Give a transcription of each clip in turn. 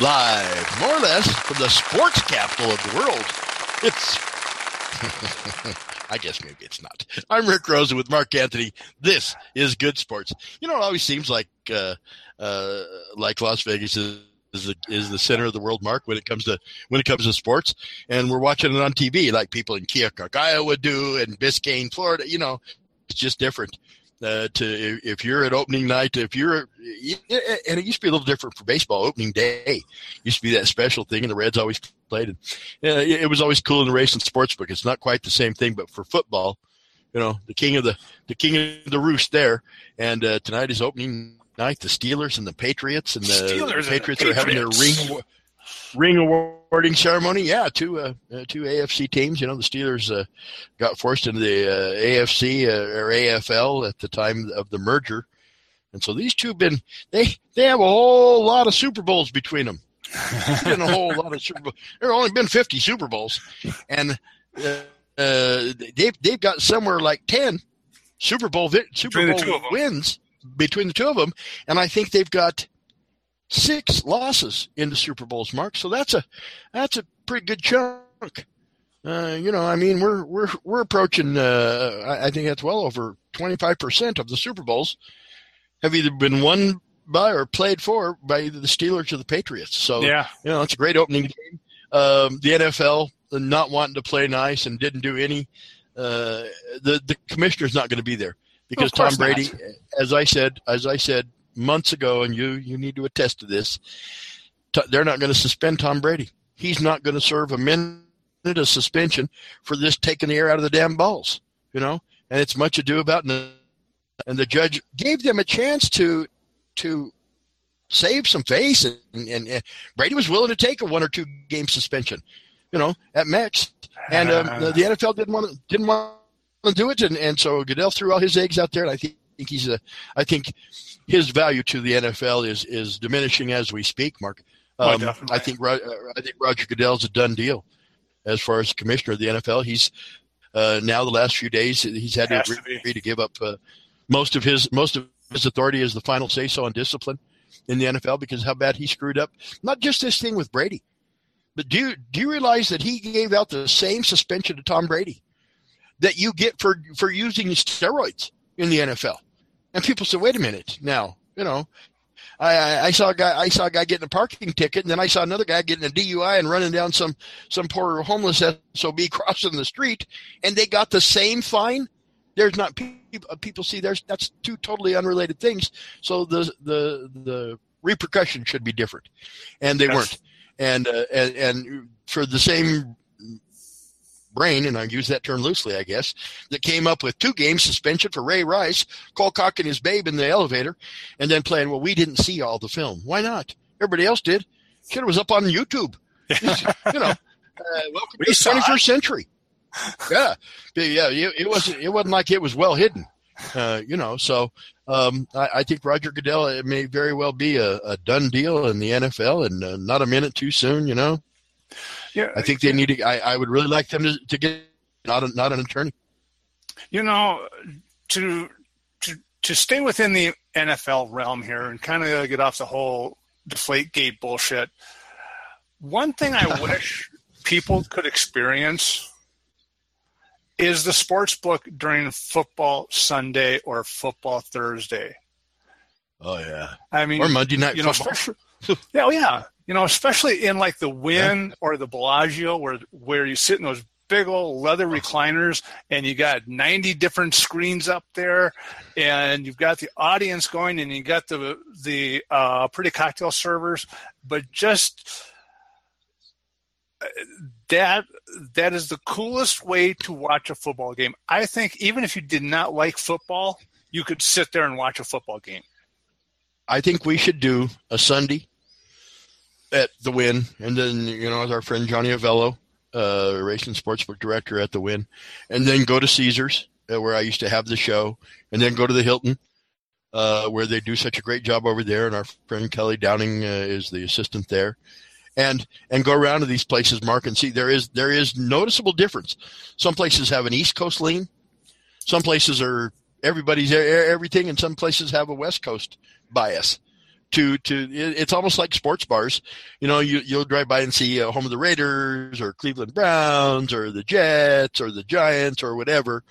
Live, more or less, from the sports capital of the world. It's. I guess maybe it's not. I'm Rick Rosen with Mark Anthony. This is Good Sports. You know, it always seems like uh, uh, like Las Vegas is is the, is the center of the world, Mark, when it comes to when it comes to sports. And we're watching it on TV, like people in Keokuk, Iowa do, and Biscayne, Florida. You know, it's just different. Uh, to if you're at opening night, if you're and it used to be a little different for baseball. Opening day used to be that special thing, and the Reds always played. And uh, it was always cool in the race and sports book. It's not quite the same thing, but for football, you know, the king of the the king of the roost there. And uh, tonight is opening night. The Steelers and the Patriots, and the, Steelers Patriots, and the are having their ring ring awarding ceremony. Yeah, two uh, uh, two AFC teams. You know, the Steelers uh, got forced into the uh, AFC uh, or AFL at the time of the merger, and so these two have been they they have a whole lot of Super Bowls between them. been a whole lot of Super Bowls. There have only been fifty Super Bowls, and uh, they've they've got somewhere like ten Super Bowl vi- Super Between Bowl two of 'em. wins between the two of them, and I think they've got six losses in the Super Bowls, Mark. So that's a that's a pretty good chunk. Uh, you know, I mean, we're we're we're approaching. Uh, I, I think that's well over twenty five percent of the Super Bowls have either been won by or played for by either the Steelers or the Patriots. So Yeah. you know, it's a great opening game. Um, the NFL not wanting to play nice and didn't do any. Uh, the the commissioner's not going to be there because course Tom Brady, not. as I said, as I said months ago, and you you need to attest to this. They're not going to suspend Tom Brady. He's not going to serve a minute of suspension for this taking the air out of the damn balls. You know, and it's much ado about. And and the judge gave them a chance to to save some face, and, and, and Brady was willing to take a one or two game suspension. You know, at max, and um, the, the NFL didn't want to didn't want to do it, and, and so Goodell threw all his eggs out there, and I think, think he's a I think his value to the NFL is is diminishing as we speak, Mark. Oh, Um, definitely. I think uh, I think Roger Goodell's a done deal as far as commissioner of the NFL. He's uh, now the last few days he's had to Has to agree to give up uh, most of his most of his authority as the final say so on discipline in the NFL because how bad he screwed up. Not just this thing with Brady, but do you, do you realize that he gave out the same suspension to Tom Brady that you get for for using steroids in the NFL? And people say, wait a minute, now you know. I, I- I saw a guy. I saw a guy getting a parking ticket, and then I saw another guy getting a DUI and running down some some poor homeless sob crossing the street, and they got the same fine. There's not people. People see there's that's two totally unrelated things. So the the the repercussion should be different, and they Yes. weren't. And, uh, and and for the same brain, and I use that term loosely, I guess, that came up with two games suspension for Ray Rice, Cole and his babe in the elevator, and then playing. Well, we didn't see all the film. Why not? Everybody else did. Kid was up on YouTube. you know, uh, welcome We to the it. 21st century. Yeah, yeah. It, it wasn't. It wasn't like it was well hidden. Uh, you know, so um, I, I think Roger Goodell it may very well be a, a done deal in the NFL, and uh, not a minute too soon. You know, Yeah, I think they need to. I, I would really like them to, to get not a, not an attorney. you know, to to to stay within the NFL realm here and kind of get off the whole deflate gate bullshit. One thing I wish people could experience is the sports book during football Sunday or football Thursday. Oh yeah, I mean, or Monday night you know, football. yeah, oh, yeah, you know, especially in like the Wynn or the Bellagio, where where you sit in those big old leather recliners, and you got ninety different screens up there, and you've got the audience going, and you got the the uh, pretty cocktail servers, but just uh, that that is the coolest way to watch a football game. I think even if you did not like football, you could sit there and watch a football game. I think we should do a Sunday at the Wynn, and then you know, with our friend Johnny Avello, uh, racing sportsbook director at the Wynn, and then go to Caesars, uh, where I used to have the show, and then go to the Hilton, uh, where they do such a great job over there, and our friend Kelly Downing uh, is the assistant there, and and go around to these places, Mark, and see there is there is noticeable difference. Some places have an East Coast lean, some places are everybody's everything, and some places have a West Coast bias. To to it's almost like sports bars. You know, you you'll drive by and see uh, home of the Raiders or Cleveland Browns or the Jets or the Giants or whatever.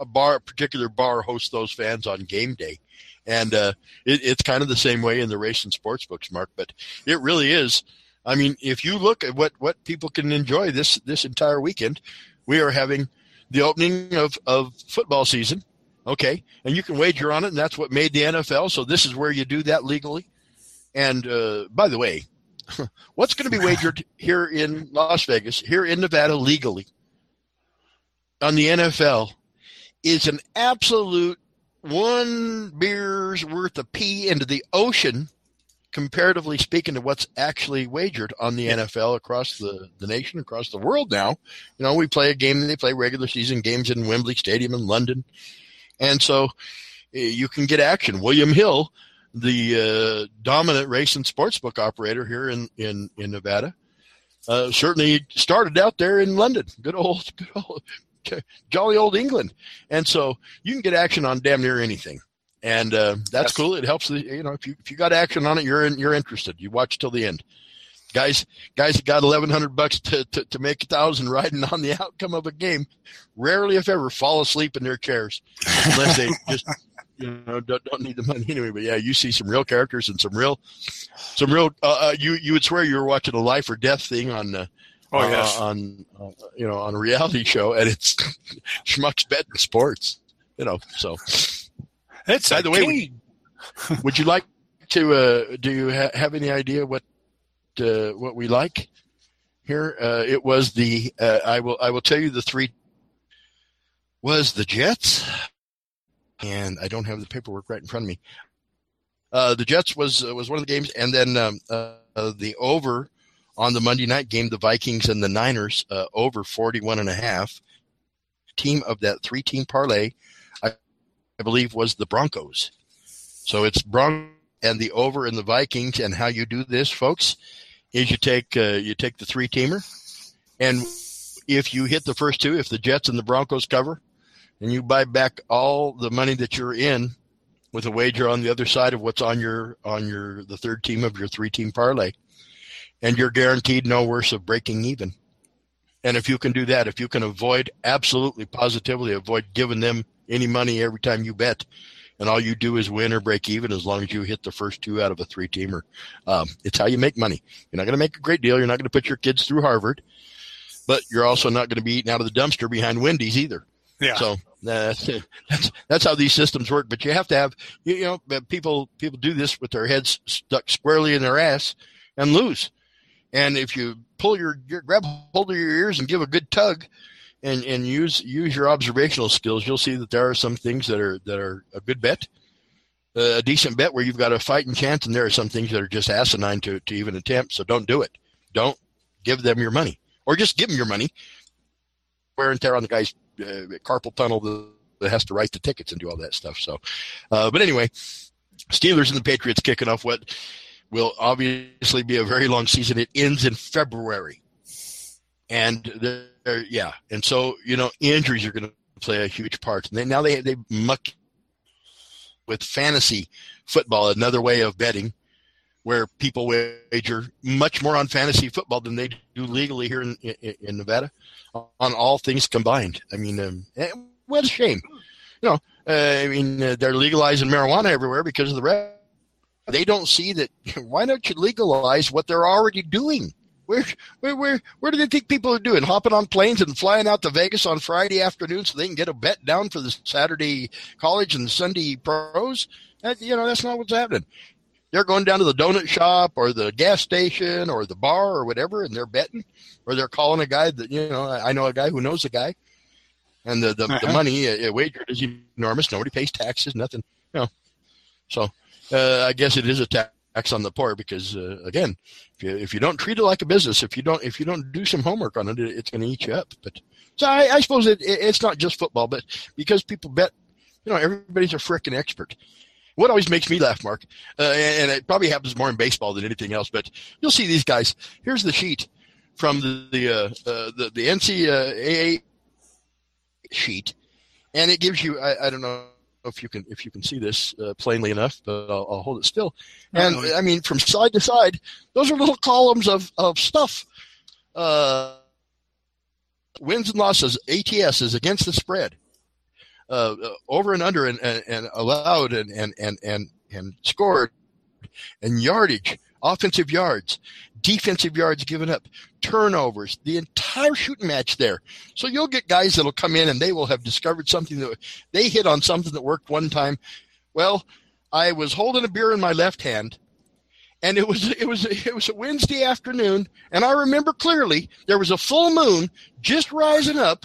A bar, a particular bar hosts those fans on game day, and uh, it, it's kind of the same way in the race and sports books, Mark. But it really is. I mean, if you look at what what people can enjoy this this entire weekend, we are having the opening of of football season Okay, and you can wager on it, and that's what made the NFL. So this is where you do that legally. And uh, by the way, what's going to be wagered here in Las Vegas, here in Nevada, legally on the NFL is an absolute one beer's worth of pee into the ocean, comparatively speaking to what's actually wagered on the NFL across the, the nation, across the world now. You know, we play a game, they play regular season games in Wembley Stadium in London. And so eh, you can get action. William Hill, the uh, dominant race and sportsbook operator here in, in, in Nevada, uh, certainly started out there in London. Good old, good old, jolly old England. And so you can get action on damn near anything. And uh, that's yes. cool. It helps. The, you know, if you if you got action on it, you're in, you're interested. You watch till the end guys guys got 1100 bucks to, to, to make a thousand riding on the outcome of a game rarely if ever fall asleep in their chairs. Unless they just you know don't, don't, need the money anyway. But yeah you see some real characters and some real some real uh, uh, you you would swear you were watching a life or death thing on uh, oh yes. Uh, on uh, you know on a reality show and it's schmucks betting sports you know so. It's by the way would, would, you like to uh, do you ha- have any idea what uh, what we like here. Uh, it was the uh, I will I will tell you the three was the Jets, and I don't have the paperwork right in front of me. Uh, the Jets was uh, was one of the games, and then um, uh, the over on the Monday night game, the Vikings and the Niners over 41 and a half. Team of that three team parlay, I, I believe, was the Broncos. So it's Broncos and the over in the Vikings, and how you do this, folks, is you take uh, you take the three teamer, and if you hit the first two, if the Jets and the Broncos cover, and you buy back all the money that you're in with a wager on the other side of what's on your on your the third team of your three team parlay, and you're guaranteed no worse of breaking even. And if you can do that, if you can avoid absolutely positively avoid giving them any money every time you bet, and all you do is win or break even as long as you hit the first two out of a three teamer. Um, it's how you make money. You're not going to make a great deal. You're not going to put your kids through Harvard, but you're also not going to be eating out of the dumpster behind Wendy's either. Yeah. So that's that's that's how these systems work. But you have to have you know people people do this with their heads stuck squarely in their ass and lose. And if you pull your, your grab hold of your ears and give a good tug, and and use use your observational skills, you'll see that there are some things that are that are a good bet, uh, a decent bet where you've got a fighting chance, and there are some things that are just asinine to to even attempt. So don't do it. Don't give them your money, or just give them your money. Wear and tear on the guy's uh, carpal tunnel that has to write the tickets and do all that stuff. So, uh, but anyway, Steelers and the Patriots kicking off what will obviously be a very long season. It ends in February, and yeah, and so you know injuries are going to play a huge part. And they, now they they muck with fantasy football, another way of betting, where people wager much more on fantasy football than they do legally here in in, in Nevada, on all things combined. I mean, um, eh, what a shame. You know, uh, I mean, uh, they're legalizing marijuana everywhere because of the red. They don't see that. Why don't you legalize what they're already doing? Where, where, where, where do they think people are doing? Hopping on planes and flying out to Vegas on Friday afternoon so they can get a bet down for the Saturday college and the Sunday pros? That, you know, that's not what's happening. They're going down to the donut shop or the gas station or the bar or whatever, and they're betting, or they're calling a guy that you know. I know a guy who knows a guy, and the the, uh-huh. the money uh, wagered is enormous. Nobody pays taxes, nothing. You know, so uh, I guess it is a tax tax on the poor because uh, again, if you, if you don't treat it like a business, if you don't if you don't do some homework on it, it's going to eat you up. But so I, I suppose it, it, it's not just football, but because people bet, you know, everybody's a freaking expert. What always makes me laugh, Mark, uh, and, and, it probably happens more in baseball than anything else, but you'll see these guys. Here's the sheet from the the uh, uh the, the NCAA sheet, and it gives you I, I don't know if you can if you can see this uh, plainly enough, but I'll, I'll, hold it still. And I mean, from side to side, those are little columns of of stuff. Uh, wins and losses, ATS is against the spread, uh, uh, over and under, and, and, and allowed, and and and and and scored, and yardage, offensive yards, defensive yards given up, turnovers, the entire shooting match there. So you'll get guys that'll come in and they will have discovered something that they hit on something that worked one time. Well, I was holding a beer in my left hand and it was it was it was a Wednesday afternoon and I remember clearly there was a full moon just rising up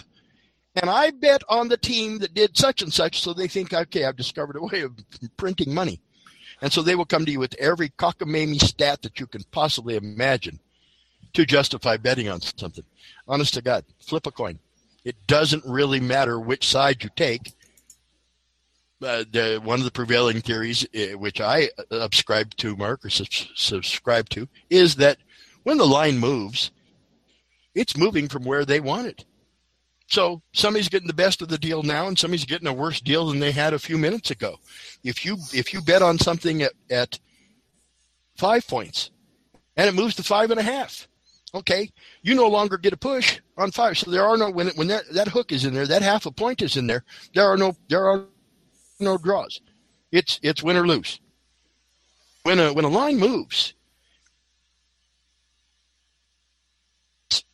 and I bet on the team that did such and such so they think okay I've discovered a way of printing money. And so they will come to you with every cockamamie stat that you can possibly imagine to justify betting on something. Honest to God, flip a coin. It doesn't really matter which side you take. Uh, the, one of the prevailing theories, uh, which I subscribe to, Mark, or subscribe to, is that when the line moves, it's moving from where they want it. So somebody's getting the best of the deal now, and somebody's getting a worse deal than they had a few minutes ago. If you if you bet on something at, at five points, and it moves to five and a half, okay, you no longer get a push on five. So there are no when it, when that, that hook is in there, that half a point is in there. There are no there are no draws. It's it's win or lose. When a when a line moves,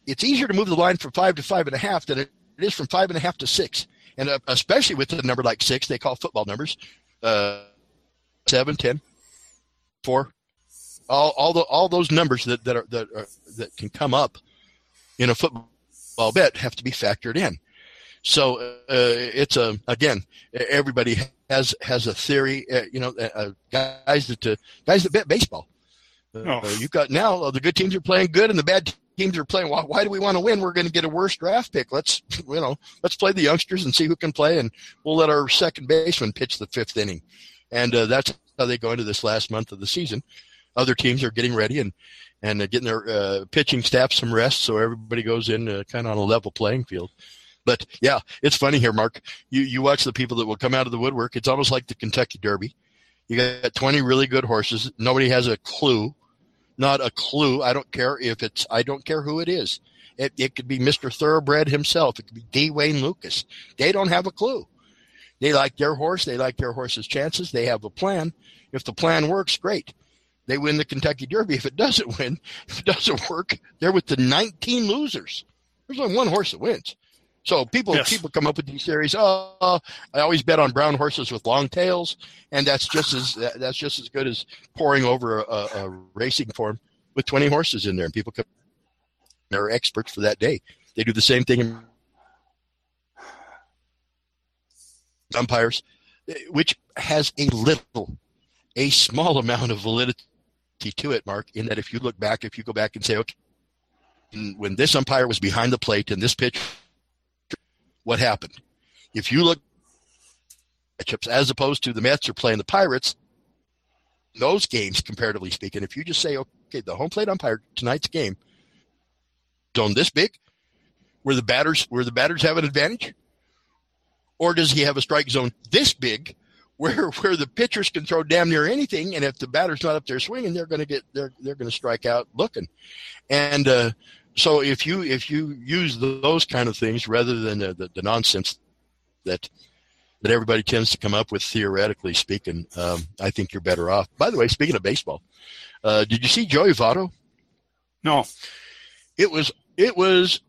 it's easier to move the line from five to five and a half than it it is from five and a half to six, and uh, especially with a number like six, they call football numbers, uh, seven, ten, four, all all the all those numbers that that are that are, that can come up in a football bet have to be factored in. So uh, it's a again, everybody has has a theory. Uh, you know, uh, uh guys that uh, guys that bet baseball. Uh, oh. You've got now the good teams are playing good and the bad teams are playing. Why, why do we want to win? We're going to get a worse draft pick. Let's, you know, let's play the youngsters and see who can play, and we'll let our second baseman pitch the fifth inning. And uh, that's how they go into this last month of the season. Other teams are getting ready and and uh, getting their uh, pitching staff some rest, so everybody goes in uh, kind of on a level playing field. But yeah, it's funny here, Mark. You you watch the people that will come out of the woodwork. It's almost like the Kentucky Derby. You got 20 really good horses. Nobody has a clue not a clue. I don't care if it's, I don't care who it is. It, it could be Mr. Thoroughbred himself. It could be D. Wayne Lukas. They don't have a clue. They like their horse. They like their horse's chances. They have a plan. If the plan works, great. They win the Kentucky Derby. If it doesn't win, if it doesn't work, they're with the 19 losers. There's only one horse that wins. So people yes. people come up with these theories. Oh, I always bet on brown horses with long tails, and that's just as that's just as good as pouring over a, a racing form with 20 horses in there, and people come. They're experts for that day. They do the same thing in umpires, which has a little, a small amount of validity to it, Mark. In that, if you look back, if you go back and say, okay, when this umpire was behind the plate and this pitch what happened. If you look matchups as opposed to the Mets are playing the Pirates, those games, comparatively speaking, if you just say, okay, the home plate umpire tonight's game zone this big, where the batters where the batters have an advantage, or does he have a strike zone this big, where where the pitchers can throw damn near anything, and if the batter's not up there swinging, they're going to get they're they're going to strike out looking, and uh, so if you if you use those kind of things rather than the, the, the nonsense that that everybody tends to come up with theoretically speaking, um, I think you're better off. By the way, speaking of baseball, uh, did you see Joey Votto? No. It was it was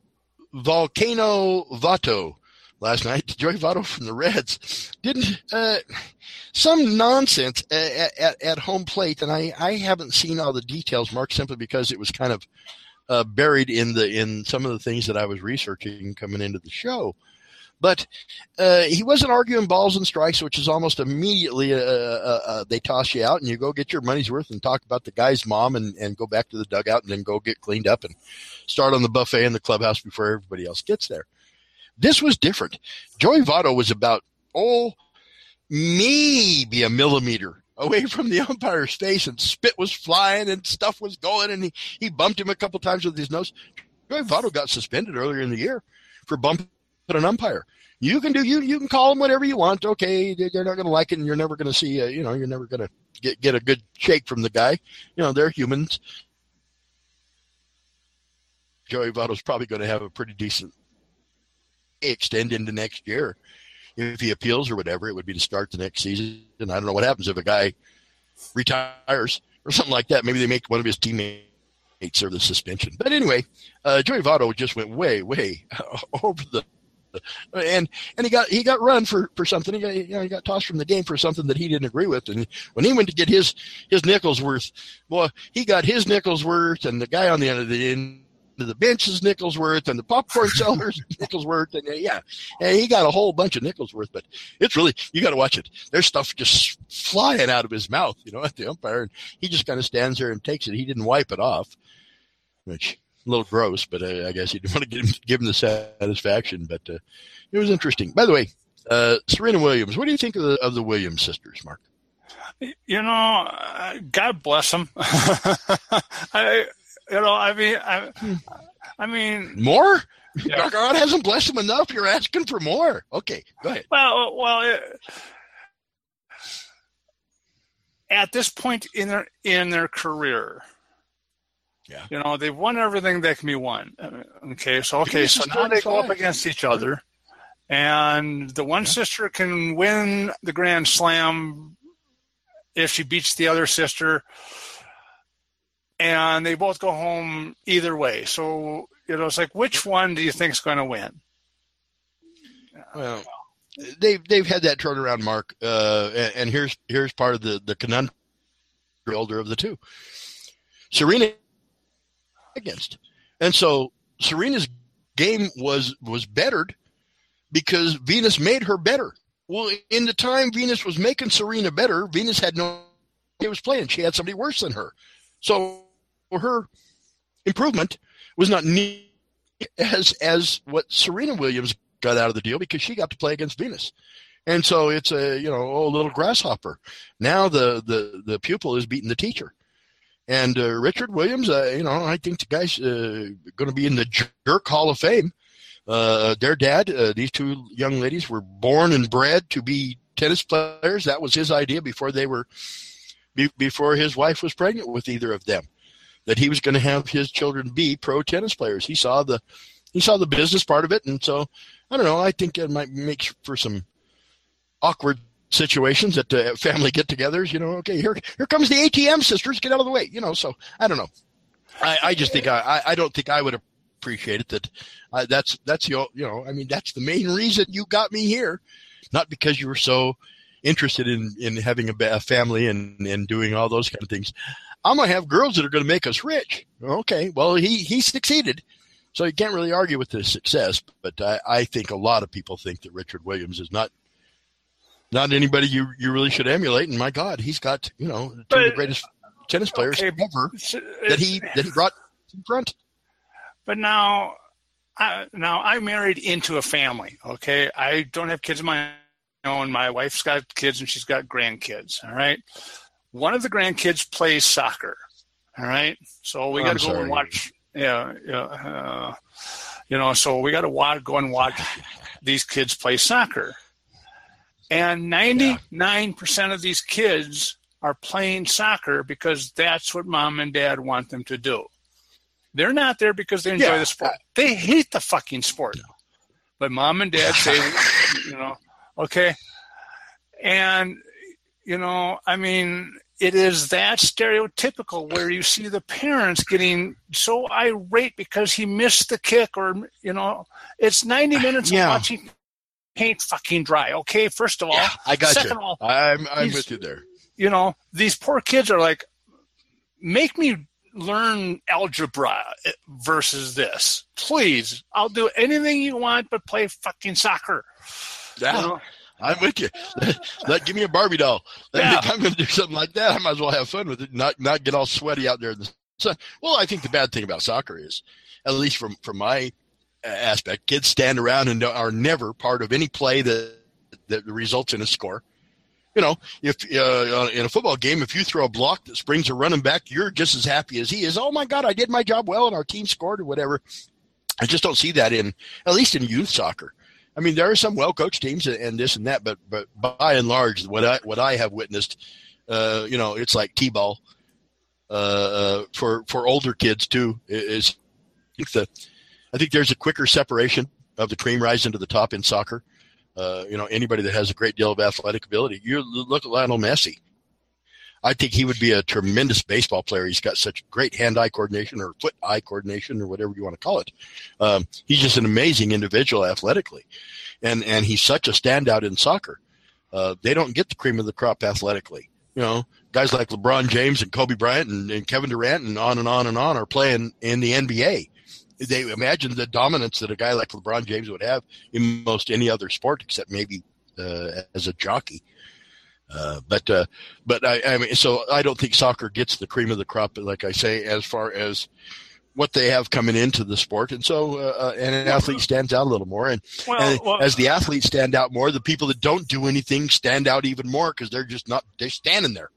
Volcano Votto last night. Joey Votto from the Reds didn't uh, some nonsense at, at, at home plate, and I I haven't seen all the details, Mark, simply because it was kind of uh, buried in the in some of the things that I was researching coming into the show. But uh, he wasn't arguing balls and strikes, which is almost immediately uh, uh, uh, they toss you out and you go get your money's worth and talk about the guy's mom and, and go back to the dugout and then go get cleaned up and start on the buffet in the clubhouse before everybody else gets there. This was different. Joey Votto was about, oh, maybe a millimeter away from the umpire's face and spit was flying and stuff was going and he, he bumped him a couple times with his nose. Joey Votto got suspended earlier in the year for bumping an umpire. You can do you you can call them whatever you want. Okay, they're not going to like it, and you're never going to see. A, you know, you're never going to get get a good shake from the guy. You know, they're humans. Joey Votto's probably going to have a pretty decent extend into next year. If he appeals or whatever, it would be to start the next season. And I don't know what happens if a guy retires or something like that. Maybe they make one of his teammates serve the suspension. But anyway, uh, Joey Votto just went way, way over the and and he got he got run for for something. He got you know he got tossed from the game for something that he didn't agree with. And when he went to get his his nickels worth, well, he got his nickels worth, and the guy on the end of the end the benches nickels worth and the popcorn sellers nickels worth and uh, yeah. And he got a whole bunch of nickels worth but it's really you got to watch it. There's stuff just flying out of his mouth you know at the umpire and he just kind of stands there and takes it. He didn't wipe it off which a little gross but uh, i guess he didn't want to give him, give him the satisfaction but uh, it was interesting. By the way uh, serena williams what do you think of the, of the williams sisters mark? You know uh, god bless them I, you know, I mean, I, hmm. I mean, more. Yeah. God hasn't blessed him enough. You're asking for more. Okay, go ahead. Well, well, it, at this point in their in their career, yeah, you know, they've won everything that can be won. Okay, so okay, so now they go up against each other, and the one yeah. sister can win the Grand Slam if she beats the other sister and they both go home either way. So you know, it's like which one do you think is going to win? Well, they've they've had that turnaround, Mark, uh, and, and, here's here's part of the the conundrum older of the two. Serena against, and so Serena's game was was bettered because Venus made her better. Well, in the time Venus was making Serena better, Venus had no it was playing. She had somebody worse than her. So her improvement was not near as as what Serena Williams got out of the deal because she got to play against Venus. And so it's a you know oh little grasshopper. Now the the the pupil is beating the teacher. And uh, Richard Williams, uh, you know, I think the guy's uh, going to be in the Jerk Hall of Fame. Uh, their dad, uh, these two young ladies, were born and bred to be tennis players. That was his idea before they were, be, before his wife was pregnant with either of them that he was going to have his children be pro tennis players. He saw the he saw the business part of it, and so I don't know. I think it might make for some awkward situations at uh, family get-togethers. You know, okay, here here comes the ATM sisters. Get out of the way. You know, so I don't know. I, I just think I, I don't think I would appreciate it. That uh, that's that's your you know I mean that's the main reason you got me here, not because you were so interested in in having a, a family and and doing all those kind of things. I'm going to have girls that are going to make us rich. Okay, well, he, he succeeded. So you can't really argue with his success. But I, I think a lot of people think that Richard Williams is not not anybody you, you really should emulate. And my God, he's got, you know, two but, of the greatest tennis players okay, ever uh, that he that he brought in front. But now I, now I'm married into a family. Okay, I don't have kids of my own. My wife's got kids and she's got grandkids. All right, one of the grandkids plays soccer. All right, so we got to go sorry. and watch. Yeah, yeah. Uh, you know, so we got to go and watch these kids play soccer. And 99% of these kids are playing soccer because that's what mom and dad want them to do. They're not there because they enjoy yeah. the sport. They hate the fucking sport. But mom and dad say, you know, okay. And, you know, I mean, it is that stereotypical where you see the parents getting so irate because he missed the kick or you know it's 90 minutes yeah. of watching paint fucking dry okay first of all yeah, i got second you all, i'm, I'm with you there you know these poor kids are like make me learn algebra eh, versus this please i'll do anything you want but play fucking soccer yeah. You know? I'm with you. Let, give me a Barbie doll. Yeah. If I'm going to do something like that, I might as well have fun with it, not not get all sweaty out there in the sun. Well, I think the bad thing about soccer is, at least from from my aspect, kids stand around and are never part of any play that that results in a score. You know, if uh, in a football game, if you throw a block that springs a running back, you're just as happy as he is. Oh my God, I did my job well, and our team scored or whatever. I just don't see that in at least in youth soccer. I mean, there are some well coached teams and this and that, but but by and large, what I what I have witnessed, uh, you know, it's like t-ball uh, uh, for for older kids too. Is I think the I think there's a quicker separation of the cream rising to the top in soccer. Uh, you know, anybody that has a great deal of athletic ability. You look at Lionel Messi. I think he would be a tremendous baseball player. He's got such great hand-eye coordination or foot-eye coordination or whatever you want to call it. Um, he's just an amazing individual athletically, and and he's such a standout in soccer. Uh, they don't get the cream of the crop athletically. You know, guys like LeBron James and Kobe Bryant and, and Kevin Durant and on and on and on are playing in the NBA. They imagine the dominance that a guy like LeBron James would have in most any other sport except maybe uh, as a jockey. Uh, but uh, but I, I, mean, so I don't think soccer gets the cream of the crop, like I say, as far as what they have coming into the sport, and so uh, uh and an athlete stands out a little more, and, well, and well, as the athletes stand out more, the people that don't do anything stand out even more because they're just not they're standing there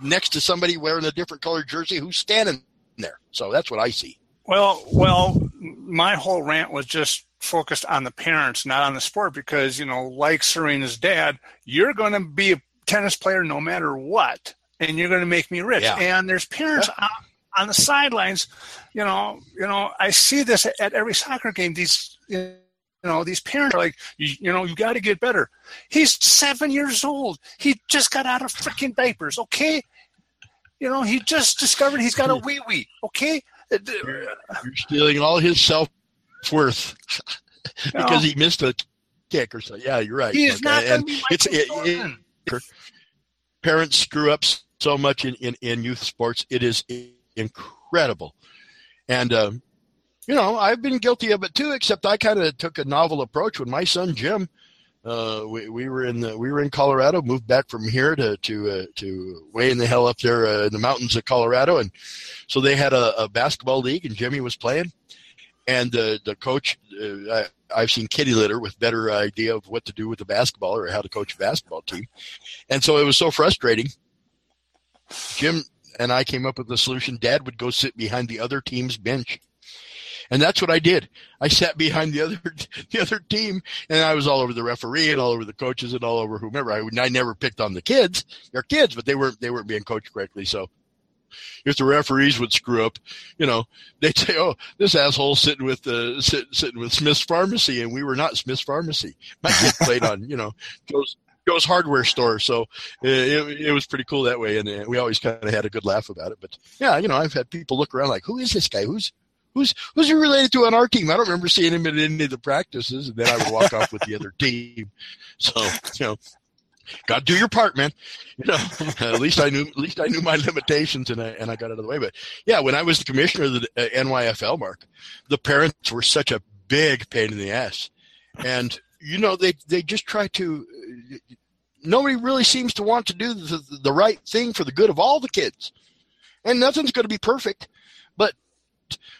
next to somebody wearing a different colored jersey who's standing there. So that's what I see. Well, well, my whole rant was just focused on the parents, not on the sport, because you know, like Serena's dad, you're going to be a tennis player no matter what, and you're going to make me rich. Yeah. And there's parents yeah. on, on, the sidelines. You know, you know, I see this at every soccer game. These, you know, these parents are like, you, you know, you got to get better. He's seven years old. He just got out of freaking diapers. Okay, you know, he just discovered he's got a wee wee. Okay, uh, you're stealing all his self worth because no. he missed a kick or so. Yeah, you're right. He is not. Uh, and it's it, it, parents screw up so much in, in, in youth sports. It is incredible. And, um, you know, I've been guilty of it too, except I kind of took a novel approach when my son Jim, uh, we, we were in the, we were in Colorado, moved back from here to, to, uh, to way in the hell up there uh, in the mountains of Colorado. And so they had a, a basketball league and Jimmy was playing and the, the coach, uh, I've seen kitty litter with better idea of what to do with the basketball or how to coach a basketball team. And so it was so frustrating. Jim and I came up with the solution. Dad would go sit behind the other team's bench. And that's what I did. I sat behind the other the other team, and I was all over the referee and all over the coaches and all over whomever. I, I never picked on the kids. They're kids, but they weren't they weren't being coached correctly. So if the referees would screw up, you know, they'd say, "Oh, this asshole sitting with the uh, sit, sitting with Smith's Pharmacy," and we were not Smith's Pharmacy. My kid played on, you know, goes goes hardware store, so it, it was pretty cool that way, and uh, we always kind of had a good laugh about it. But yeah, you know, I've had people look around like, "Who is this guy? Who's who's who's he related to on our team? I don't remember seeing him at any of the practices, and then I would walk off with the other team. So you know, got to do your part, man. You know, at least I knew, at least I knew my limitations and I, and I got out of the way. But yeah, when I was the commissioner of the uh, NYFL, Mark, the parents were such a big pain in the ass. And, you know, they, they just try to, nobody really seems to want to do the, the right thing for the good of all the kids. And nothing's going to be perfect. But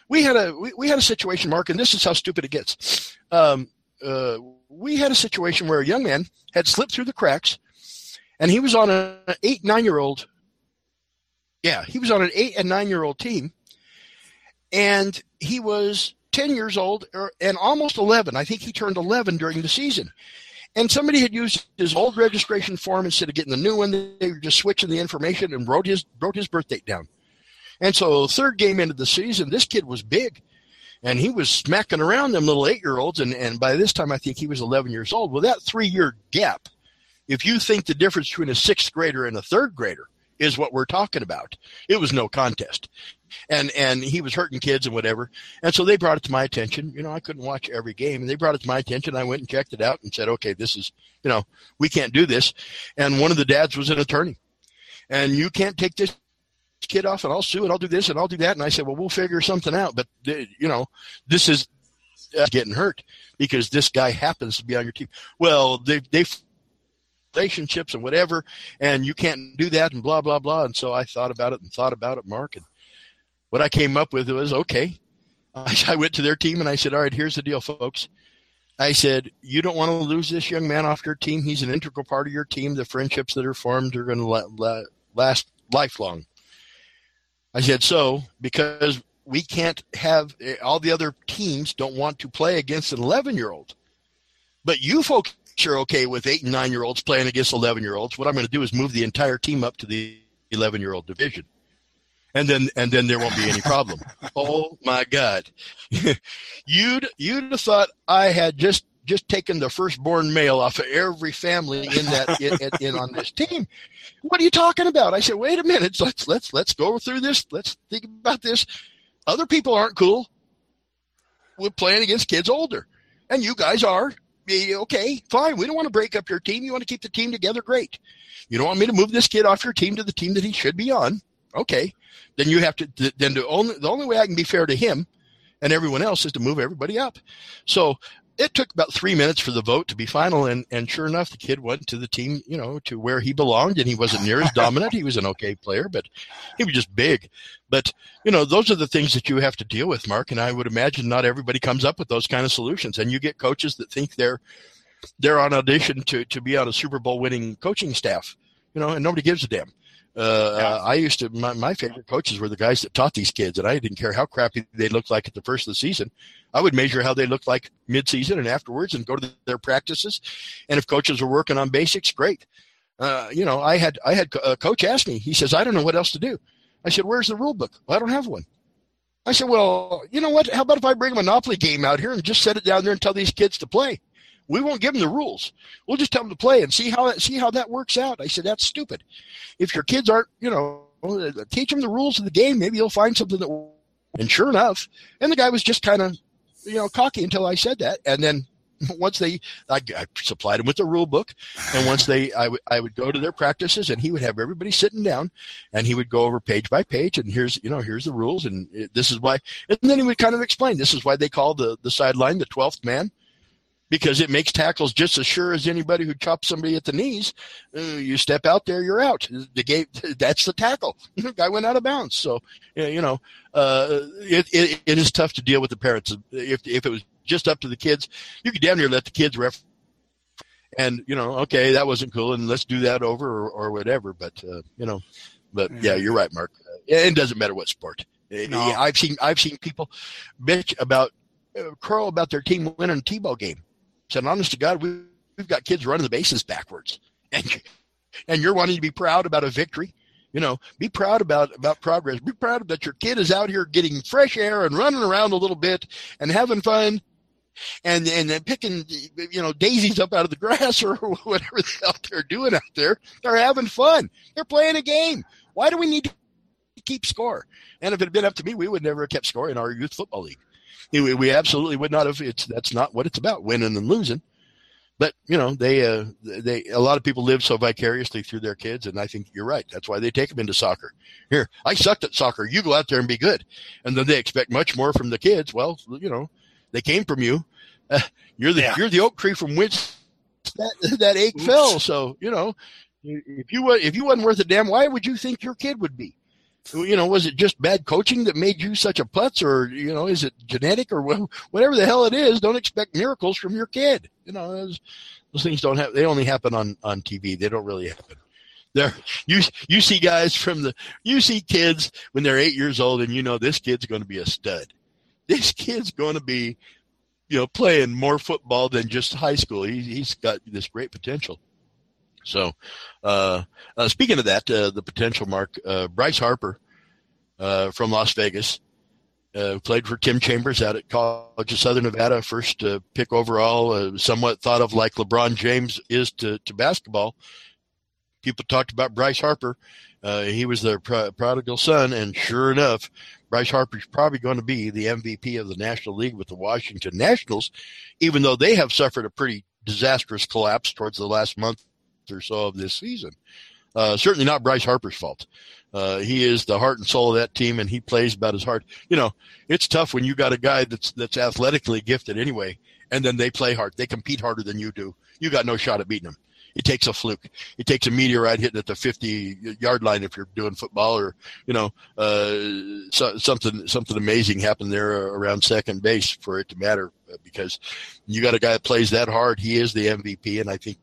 we had a, we, we had a situation, Mark, and this is how stupid it gets. Um, uh, we had a situation where a young man had slipped through the cracks, and he was on an eight nine year old. Yeah, he was on an eight and nine year old team, and he was ten years old er, and almost eleven. I think he turned eleven during the season. And somebody had used his old registration form instead of getting the new one. They were just switching the information and wrote his wrote his birth date down. And so, third game into the season, this kid was big and he was smacking around them little eight year olds. And, and by this time, I think he was 11 years old. Well, that three year gap, if you think the difference between a sixth grader and a third grader is what we're talking about, it was no contest. And, and he was hurting kids and whatever. And so they brought it to my attention. You know, I couldn't watch every game and they brought it to my attention. I went and checked it out and said, okay, this is, you know, we can't do this. And one of the dads was an attorney and you can't take this kid off and I'll sue and I'll do this and I'll do that. And I said, well, we'll figure something out. But, you know, this is uh, getting hurt because this guy happens to be on your team. Well, they, they, relationships and whatever, and you can't do that and blah, blah, blah. And so I thought about it and thought about it, Mark. And what I came up with was, okay. I went to their team and I said, all right, here's the deal, folks. I said, you don't want to lose this young man off your team. He's an integral part of your team. The friendships that are formed are going to last lifelong. I said, so because we can't have eh, all the other teams don't want to play against an 11 year old. But you folks are okay with eight and nine year olds playing against 11 year olds. What I'm going to do is move the entire team up to the 11 year old division. And then, and then there won't be any problem. oh my God. you'd, you'd have thought I had just, just taken the firstborn male off of every family in that, in, in, in on this team. What are you talking about? I said, wait a minute. Let's, let's, let's go through this. Let's think about this. Other people aren't cool with playing against kids older. And you guys are okay, fine. We don't want to break up your team. You want to keep the team together? Great. You don't want me to move this kid off your team to the team that he should be on? Okay. Then you have to, then the only, the only way I can be fair to him and everyone else is to move everybody up. So it took about three minutes for the vote to be final, and, and sure enough, the kid went to the team, you know, to where he belonged, and he wasn't near as dominant. He was an okay player, but he was just big. But you know, those are the things that you have to deal with, Mark. And I would imagine not everybody comes up with those kind of solutions. And you get coaches that think they're they're on audition to to be on a Super Bowl winning coaching staff, you know, and nobody gives a damn. Uh, yeah. I used to, my, my favorite coaches were the guys that taught these kids, and I didn't care how crappy they looked like at the first of the season. I would measure how they looked like mid-season and afterwards and go to their practices. And if coaches were working on basics, great. Uh, you know, I had, I had a coach ask me, he says, I don't know what else to do. I said, where's the rule book? Well, I don't have one. I said, well, you know what? How about if I bring a Monopoly game out here and just set it down there and tell these kids to play? We won't give them the rules. We'll just tell them to play and see how see how that works out. I said that's stupid. If your kids aren't, you know, teach them the rules of the game. Maybe you'll find something that. And sure enough, and the guy was just kind of, you know, cocky until I said that, and then once they, I, I, supplied him with the rule book, and once they, I, w- I would go to their practices, and he would have everybody sitting down, and he would go over page by page, and here's, you know, here's the rules, and it, this is why, and then he would kind of explain, this is why they call the the sideline the twelfth man, because it makes tackles just as sure as anybody who chops somebody at the knees. Uh, you step out there, you're out. The game, that's the tackle. The guy went out of bounds. So, you know, uh, it, it, it is tough to deal with the parents. If, if it was just up to the kids, you could damn near let the kids ref. And, you know, okay, that wasn't cool and let's do that over or, or whatever. But, uh, you know, but yeah, you're right, Mark. It doesn't matter what sport. No. I've seen, I've seen people bitch about, uh, crow about their team winning a T-ball game said, honest to God, we, we've got kids running the bases backwards. And, and you're wanting to be proud about a victory. You know, be proud about, about progress. Be proud that your kid is out here getting fresh air and running around a little bit and having fun and and then picking you know daisies up out of the grass or whatever the hell they're doing out there. They're having fun. They're playing a game. Why do we need to keep score? And if it had been up to me, we would never have kept score in our youth football league we absolutely would not have. It's that's not what it's about, winning and losing. But you know, they uh, they a lot of people live so vicariously through their kids, and I think you're right. That's why they take them into soccer. Here, I sucked at soccer. You go out there and be good, and then they expect much more from the kids. Well, you know, they came from you. Uh, you're the yeah. you're the oak tree from which that that ache Oops. fell. So you know, if you if you wasn't worth a damn, why would you think your kid would be? You know, was it just bad coaching that made you such a putz, or you know, is it genetic, or whatever the hell it is? Don't expect miracles from your kid. You know, those, those things don't have. They only happen on on TV. They don't really happen. There, you you see guys from the you see kids when they're eight years old, and you know this kid's going to be a stud. This kid's going to be, you know, playing more football than just high school. He, he's got this great potential. So, uh, uh, speaking of that, uh, the potential mark, uh, Bryce Harper uh, from Las Vegas uh, played for Tim Chambers out at College of Southern Nevada, first pick overall, somewhat thought of like LeBron James is to, to basketball. People talked about Bryce Harper. he was their pro- prodigal son, and sure enough, Bryce Harper is probably going to be the MVP of the National League with the Washington Nationals, even though they have suffered a pretty disastrous collapse towards the last month or so of this season. Uh, certainly not Bryce Harper's fault. Uh, he is the heart and soul of that team, and he plays about as hard. You know, it's tough when you got a guy that's that's athletically gifted anyway, and then they play hard. They compete harder than you do. You got no shot at beating them. It takes a fluke. It takes a meteorite hitting at the 50 yard line if you're doing football, or you know, uh, so, something something amazing happened there around second base for it to matter. Uh, because you got a guy that plays that hard. He is the MVP, and I think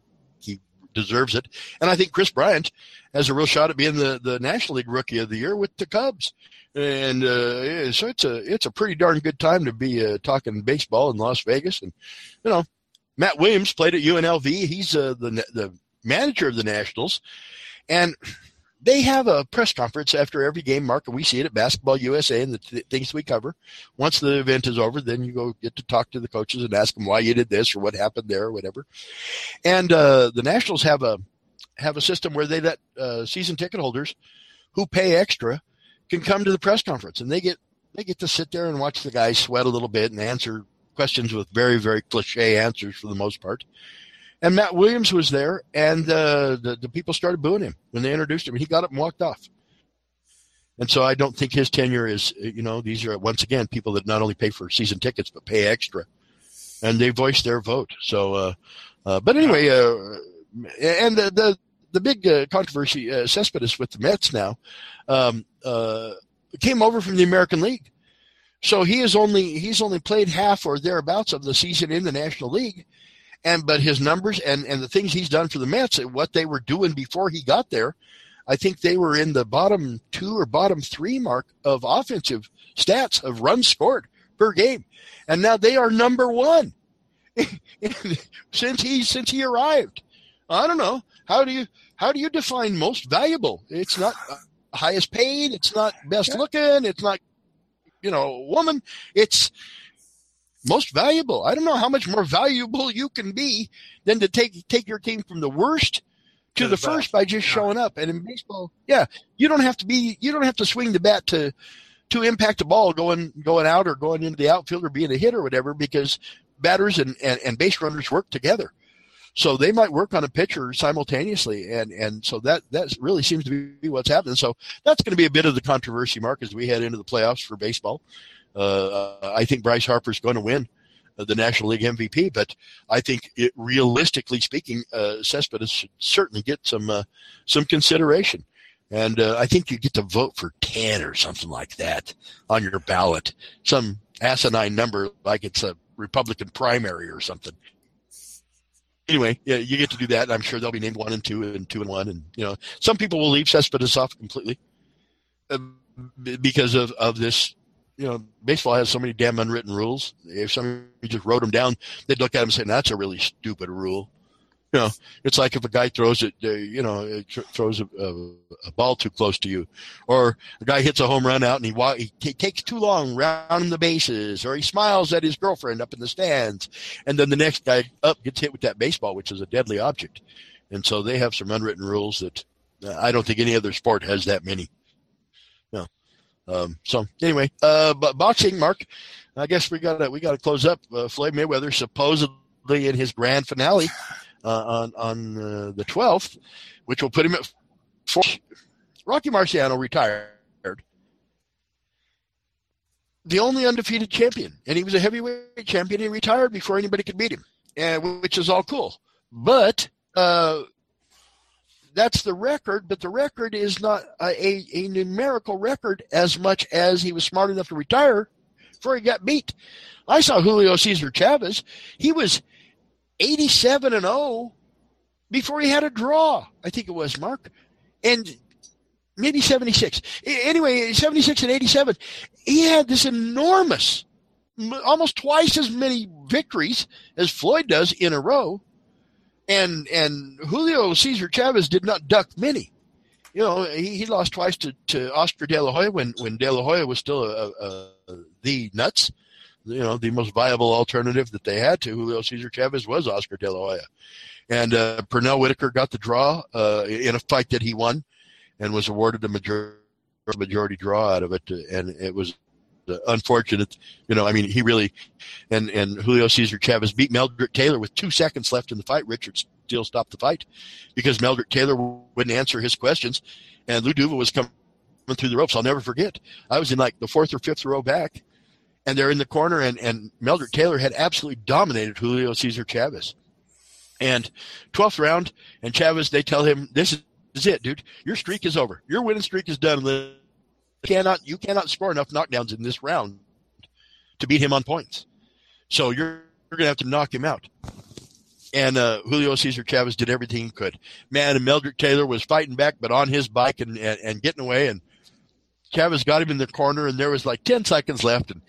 deserves it. And I think Kris Bryant has a real shot at being the, the National League Rookie of the Year with the Cubs. And uh, so it's a it's a pretty darn good time to be uh, talking baseball in Las Vegas. And you know, Matt Williams played at UNLV. He's uh, the the manager of the Nationals, and they have a press conference after every game, Mark, and we see it at Basketball USA and the th- things we cover. Once the event is over, then you go get to talk to the coaches and ask them why you did this or what happened there or whatever. And uh, the Nationals have a have a system where they let uh, season ticket holders who pay extra can come to the press conference and they get they get to sit there and watch the guys sweat a little bit and answer questions with very very cliche answers for the most part. And Matt Williams was there, and uh, the the people started booing him when they introduced him. He got up and walked off. And so I don't think his tenure is, you know, these are once again people that not only pay for season tickets but pay extra, and they voice their vote. So, uh, uh, but anyway, uh, and the the the big uh, controversy, uh, Cespedes with the Mets now, um, uh, came over from the American League. So he is only he's only played half or thereabouts of the season in the National League, and but his numbers and and the things he's done for the Mets and what they were doing before he got there, I think they were in the bottom two or bottom three mark of offensive stats of runs scored per game, and now they are number one since he since he arrived. I don't know how do you how do you define most valuable? It's not uh, highest paid. It's not best looking. It's not you know woman. It's most valuable. I don't know how much more valuable you can be than to take take your team from the worst to, to the, the first by just showing up. And in baseball, yeah, you don't have to be you don't have to swing the bat to to impact a ball going going out or going into the outfield or being a hit or whatever because batters and, and, and base runners work together. So they might work on a pitcher simultaneously, and and so that that really seems to be what's happening. So that's going to be a bit of the controversy, Mark, as we head into the playoffs for baseball. Uh, I think Bryce Harper is going to win the National League MVP, but I think it, realistically speaking, uh, Cespedes should certainly get some uh, some consideration. And uh, I think you get to vote for 10 or something like that on your ballot. Some asinine number like it's a Republican primary or something. Anyway, yeah, you get to do that. And I'm sure they'll be named one and two and two and one. And, you know, some people will leave Cespedes off completely uh, because of, of this you know, baseball has so many damn unwritten rules. If somebody just wrote them down, they'd look at them and say, "That's a really stupid rule." You know, it's like if a guy throws it, uh, you know, throws a, a, a, ball too close to you, or a guy hits a home run out and he, wa- he t- takes too long rounding the bases, or he smiles at his girlfriend up in the stands, and then the next guy up gets hit with that baseball, which is a deadly object. And so they have some unwritten rules that uh, I don't think any other sport has that many. Um, so anyway, uh, but boxing, Mark, I guess we got to we got to close up. Uh, Floyd Mayweather supposedly in his grand finale uh, on on uh, the twelfth, which will put him at four. Rocky Marciano retired, the only undefeated champion, and he was a heavyweight champion. He retired before anybody could beat him, and which is all cool. But uh, that's the record, but the record is not a, a, numerical record as much as he was smart enough to retire before he got beat. I saw Julio Cesar Chavez. He was 87 and 0 before he had a draw. I think it was Mark, and maybe 76. Anyway, 76 and 87. He had this enormous, almost twice as many victories as Floyd does in a row and and Julio Cesar Chavez did not duck many. You know, he, he lost twice to, to Oscar De La Hoya when, when De La Hoya was still a, a, a, the nuts. You know, the most viable alternative that they had to Julio Cesar Chavez was Oscar De La Hoya. And uh, Pernell Whitaker got the draw uh, in a fight that he won and was awarded a majority, majority draw out of it. And it was unfortunate. You know, I mean, he really and and Julio Cesar Chavez beat Meldrick Taylor with two seconds left in the fight. Richard Steele stopped the fight because Meldrick Taylor wouldn't answer his questions, and Lou Duva was coming through the ropes. I'll never forget. I was in like the fourth or fifth row back, and they're in the corner, and and Meldrick Taylor had absolutely dominated Julio Cesar Chavez. And 12th round, and Chavez, they tell him, "This is it, dude. Your streak is over. Your winning streak is done cannot you cannot score enough knockdowns in this round to beat him on points. So you're, you're going to have to knock him out. And uh, Julio Cesar Chavez did everything he could. Man, and Meldrick Taylor was fighting back, but on his bike and, and, and getting away. And Chavez got him in the corner, and there was like ten seconds left, and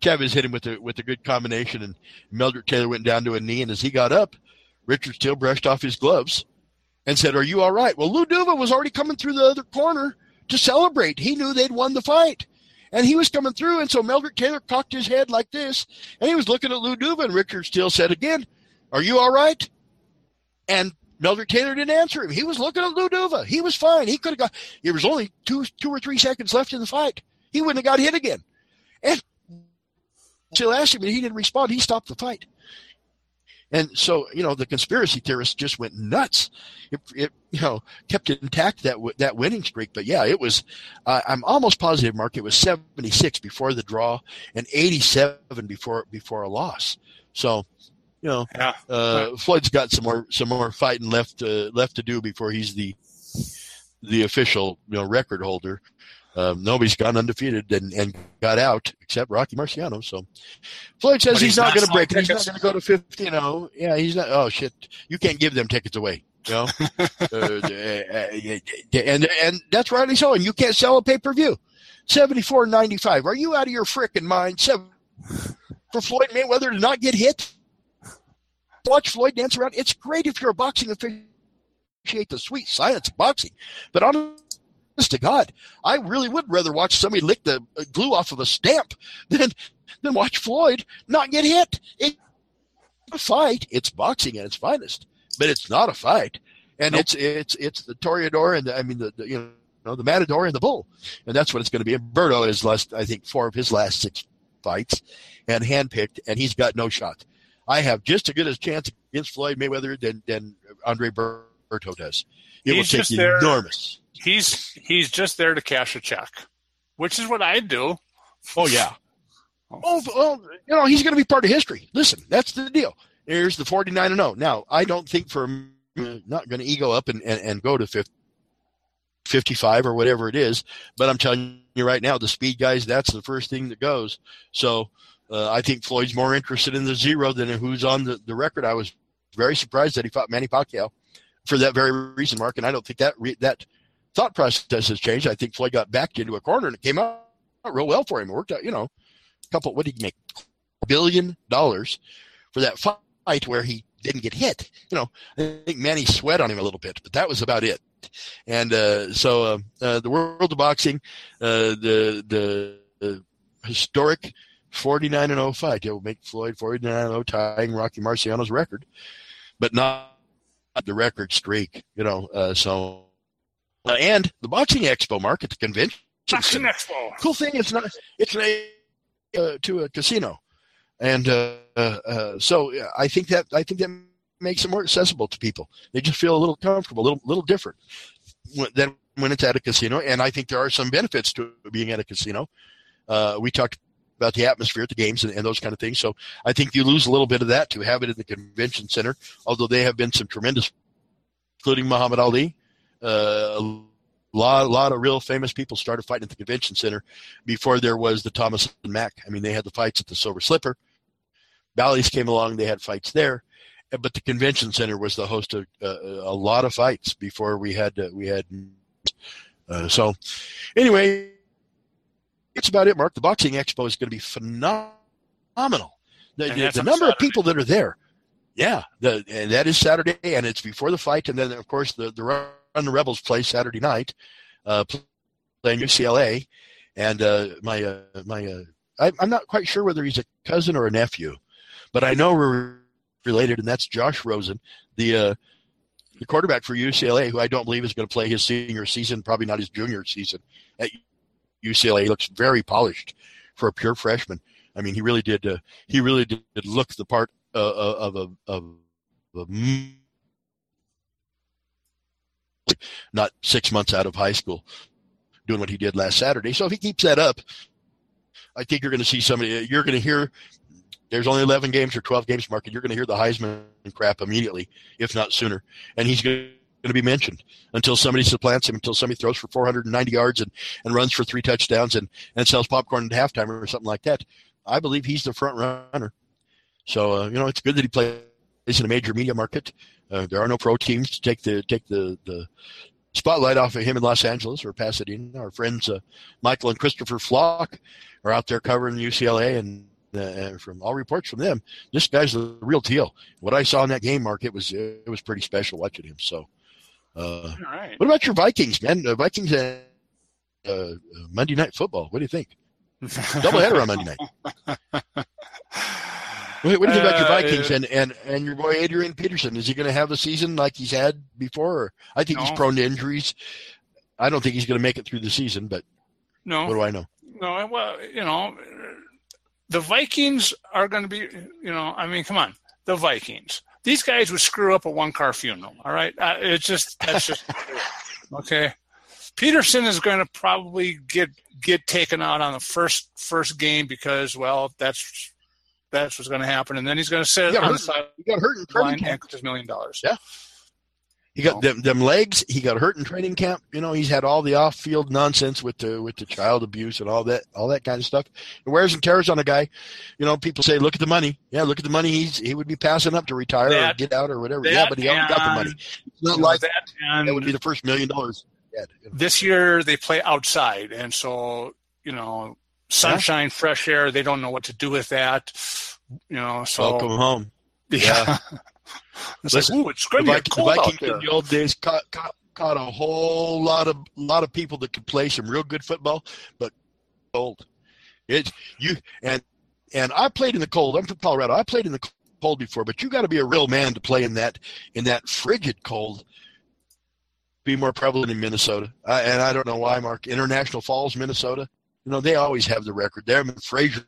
Chavez hit him with a with a good combination, and Meldrick Taylor went down to a knee, and as he got up, Richard Steele brushed off his gloves and said, "Are you all right?" Well, Lou Duva was already coming through the other corner to celebrate. He knew they'd won the fight. And he was coming through, and so Meldrick Taylor cocked his head like this, and he was looking at Lou Duva, and Richard Steele said again, Are you all right? And Meldrick Taylor didn't answer him. He was looking at Lou Duva. He was fine. He could have got there was only two two or three seconds left in the fight. He wouldn't have got hit again. And Steele asked him, and he didn't respond. He stopped the fight. And so, you know, the conspiracy theorists just went nuts. It, it you know, kept intact that that winning streak. But yeah, it was. Uh, I'm almost positive, Mark. It was 76 before the draw and 87 before before a loss. So, you know, yeah. uh, Floyd's got some more some more fighting left uh, left to do before he's the the official you know record holder. Um, nobody's gone undefeated and, and got out except Rocky Marciano. So Floyd says he's, he's, not, going to break it. He's not going to go to 50 and 0. Yeah, he's not. Oh, shit. You can't give them tickets away. You know? uh, and, and that's rightly so. And you can't sell a pay per view. 74.95. Are you out of your frickin' mind? Seven, for Floyd Mayweather to not get hit? Watch Floyd dance around. It's great if you're a boxing official. Appreciate the sweet science of boxing. But on to God, I really would rather watch somebody lick the glue off of a stamp than than watch Floyd not get hit. It's a fight. It's boxing at its finest, but it's not a fight. And nope. it's it's it's the Toreador and the, I mean the, the, you know the Matador and the Bull, and that's what it's going to be. And Berto has lost I think four of his last six fights, and handpicked, and he's got no shot. I have just as good a chance against Floyd Mayweather than than Andre Berto does. It he's will take enormous he's he's just there to cash a check, which is what I do. Oh yeah. Oh well, you know he's going to be part of history. Listen, that's the deal. Here's the 49 and 0. Now I don't think for not going to ego up and, and, and go to 50, 55 or whatever it is, but I'm telling you right now, the speed guys, that's the first thing that goes. So uh, I think Floyd's more interested in the zero than who's on the, the record. I was very surprised that he fought Manny Pacquiao for that very reason, Mark. And I don't think that re- that thought process has changed. I think Floyd got backed into a corner and it came out real well for him. It worked out, you know, a couple, what did he make? Billion dollars for that fight where he didn't get hit. You know, I think Manny sweat on him a little bit, but that was about it. And uh, so uh, uh, the world of boxing, uh, the, the, the historic 49 and 0 fight, it will make Floyd 49 and 0 tying Rocky Marciano's record, but not the record streak. You know, uh, so uh, and the boxing expo market, the convention. Boxing expo. Cool thing, it's not. It's a, uh, to a casino, and uh, uh, so I think that I think that makes it more accessible to people. They just feel a little comfortable, a little little different than when it's at a casino. And I think there are some benefits to being at a casino. Uh, we talked about the atmosphere at the games and, and, those kind of things. So I think you lose a little bit of that to have it in the convention center. Although they have been some tremendous, including Muhammad Ali, a lot, a lot of real famous people started fighting at the convention center before there was the Thomas and Mack. I mean, they had the fights at the Silver Slipper. Bally's came along; they had fights there, but the convention center was the host of uh, a lot of fights before we had uh, we had. Uh, so, anyway, it's about it, Mark. The boxing expo is going to be phenomenal. The, the number of people that are there, yeah, the, and that is Saturday, and it's before the fight, and then of course the the the Rebels play Saturday night, uh, playing UCLA, and uh, my uh, my uh, I, I'm not quite sure whether he's a cousin or a nephew, but I know we're related, and that's Josh Rosen, the uh, the quarterback for UCLA, who I don't believe is going to play his senior season, probably not his junior season at UCLA. He looks very polished for a pure freshman. I mean, he really did. Uh, he really did look the part of a of a not six months out of high school doing what he did last Saturday. So if he keeps that up, I think you're going to see somebody. You're going to hear. There's only 11 games or 12 games, Mark, and you're going to hear the Heisman crap immediately, if not sooner. And he's going to be mentioned until somebody supplants him, until somebody throws for 490 yards and, and runs for three touchdowns and, and sells popcorn at halftime or something like that. I believe he's the front runner. So, uh, you know, it's good that he plays in a major media market. Uh, there are no pro teams to take the take the the spotlight off of him in Los Angeles or Pasadena. Our friends uh, Michael and Christopher Flock are out there covering UCLA, and uh, from all reports from them, this guy's the real deal. What I saw in that game, Mark, it was it was pretty special watching him. So, uh, what about your Vikings, man? The Vikings uh, uh, Monday Night Football. What do you think? Doubleheader on Monday night. What, do you think about your Vikings and, and, and your boy Adrian Peterson? Is he going to have a season like he's had before? I think no. he's prone to injuries. I don't think he's going to make it through the season, but no. What do I know? No, well, you know, the Vikings are going to be, you know, I mean, come on, the Vikings. These guys would screw up a one car funeral. All right, uh, it's just that's just okay. Peterson is going to probably get get taken out on the first first game because well, that's that's what's going to happen, and then he's going to sit on the side. He got hurt in training camp. His million dollars. Yeah. He got them, them legs. He got hurt in training camp. You know, he's had all the off-field nonsense with the with the child abuse and all that, all that kind of stuff. It wears and tears on a guy. You know, people say, "Look at the money." Yeah, look at the money. He's he would be passing up to retire that, or get out or whatever. Yeah, but he already got the money. It's not like that, that would be the first million dollars. This year they play outside, and so you know sunshine, yeah. fresh air. They don't know what to do with that. You know, so welcome home. Yeah. it's Listen, like, ooh, it's going to be cold Vikings in the old days caught, caught, caught a whole lot of lot of people that could play some real good football, but cold. It you and and I played in the cold. I'm from Colorado. I played in the cold before, but you got to be a real man to play in that in that frigid cold. Be more prevalent in Minnesota, uh, and I don't know why. Mark International Falls, Minnesota. You know, they always have the record. They're in Fraser,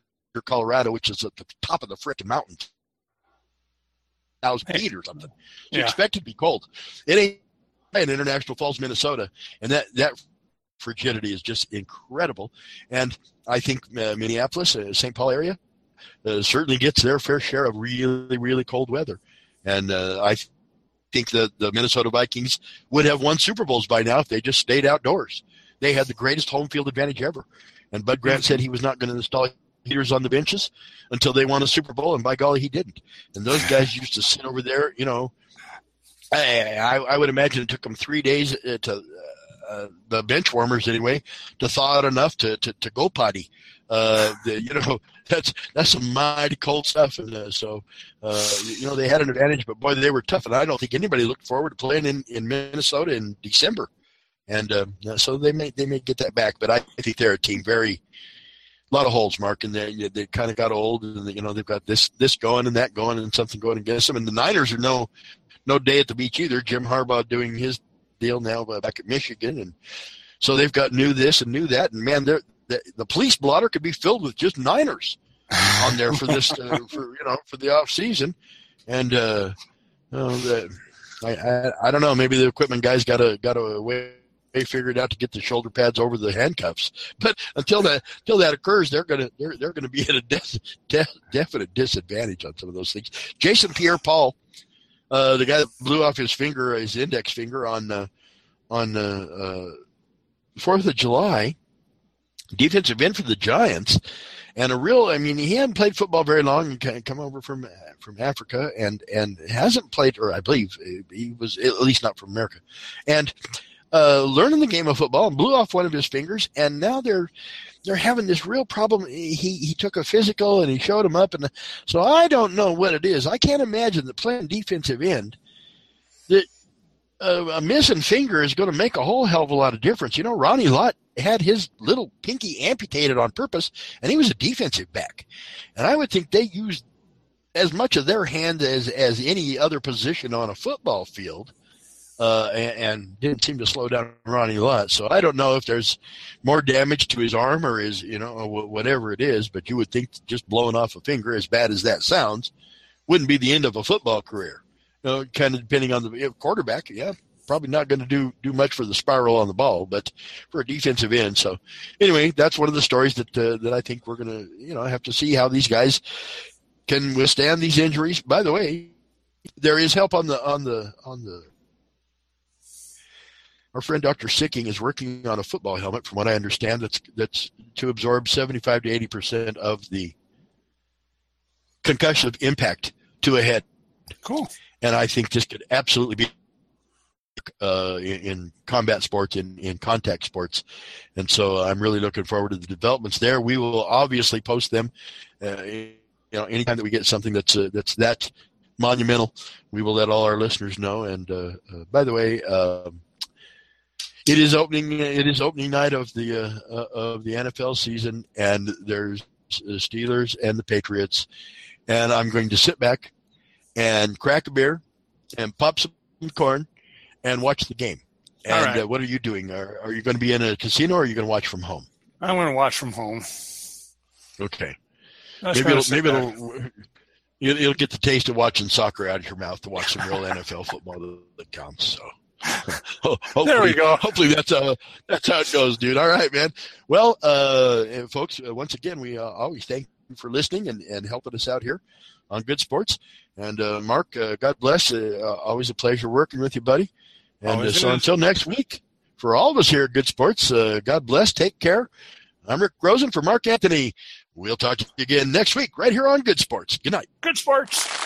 Colorado, which is at the top of the frickin' mountain. Thousand feet or something. So yeah. you expect it to be cold. It ain't in International Falls, Minnesota. And that, that frigidity is just incredible. And I think uh, Minneapolis, uh, St. Paul area, uh, certainly gets their fair share of really, really cold weather. And uh, I think that the Minnesota Vikings would have won Super Bowls by now if they just stayed outdoors. They had the greatest home field advantage ever. And Bud Grant said he was not going to install heaters on the benches until they won a Super Bowl, and by golly, he didn't. And those guys used to sit over there, you know. I, I would imagine it took them three days uh, to uh, the bench warmers anyway to thaw out enough to, to, to go potty. Uh, the, you know that's that's some mighty cold stuff, and uh, so uh, you know they had an advantage. But boy, they were tough, and I don't think anybody looked forward to playing in, in Minnesota in December and uh, so they may they may get that back. But I think they're a team very a lot of holes, Mark, and they they kind of got old, and you know they've got this this going and that going, and something going against them. And the Niners are no no day at the beach either. Jim Harbaugh doing his deal now back at Michigan, and so they've got new this and new that, and man, the the police blotter could be filled with just Niners on there for this uh, for you know for the off season, and uh, you know, the, I, I I don't know maybe the equipment guys got a got a way they figured out to get the shoulder pads over the handcuffs. But until that until that occurs, they're gonna they're they're gonna be at a de- de- definite disadvantage on some of those things. Jason Pierre-Paul, uh, the guy that blew off his finger, his index finger on uh, on uh, uh, Fourth of July, defensive end for the Giants, and a real. I mean, he hadn't played football very long and come over from from Africa, and and hasn't played, or I believe he was at least not from America, and uh, learning the game of football and blew off one of his fingers, and now they're they're having this real problem. He he took a physical and he showed him up, and so I don't know what it is. I can't imagine that playing defensive end that uh, a missing finger is going to make a whole hell of a lot of difference. You know, Ronnie Lott had his little pinky amputated on purpose, and he was a defensive back, and I would think they used as much of their hand as as any other position on a football field uh, and, and, didn't seem to slow down Ronnie Lott. So I don't know if there's more damage to his arm or his, you know, whatever it is. But you would think just blowing off a finger, as bad as that sounds, wouldn't be the end of a football career. You know, kind of depending on the quarterback. Yeah, probably not going to do do much for the spiral on the ball, but for a defensive end. So anyway, that's one of the stories that uh, that I think we're going to, you know, have to see how these guys can withstand these injuries. By the way, there is help on the on the on the our friend Dr. Sicking is working on a football helmet, from what I understand, that's that's to absorb 75 to 80 percent of the concussion impact to a head. Cool. And I think this could absolutely be uh, in, in, combat sports, in, in contact sports. And so I'm really looking forward to the developments there. We will obviously post them. Uh, you know, anytime that we get something that's uh, that's that monumental, we will let all our listeners know. And uh, uh, by the way, um, it is opening. It is opening night of the uh, of the NFL season, and there's the Steelers and the Patriots. And I'm going to sit back and crack a beer and pop some corn and watch the game. And right. uh, what are you doing? Are, are you going to be in a casino or are you going to watch from home? I'm going to watch from home. Okay. Maybe it'll, maybe it'll, you'll, get the taste of watching soccer out of your mouth to watch some real NFL football that counts. So. there we go. Hopefully that's how that's how it goes, dude. All right, man. Well, uh, folks, uh, once again, we uh, always thank you for listening and, and helping us out here on Good Sports. And uh, Mark, uh, God bless. Uh, always a pleasure working with you, buddy. And uh, so until next week, for all of us here at Good Sports, uh, God bless. Take care. I'm Rick Rosen for Mark Anthony. We'll talk to you again next week right here on Good Sports. Good night. Good Sports.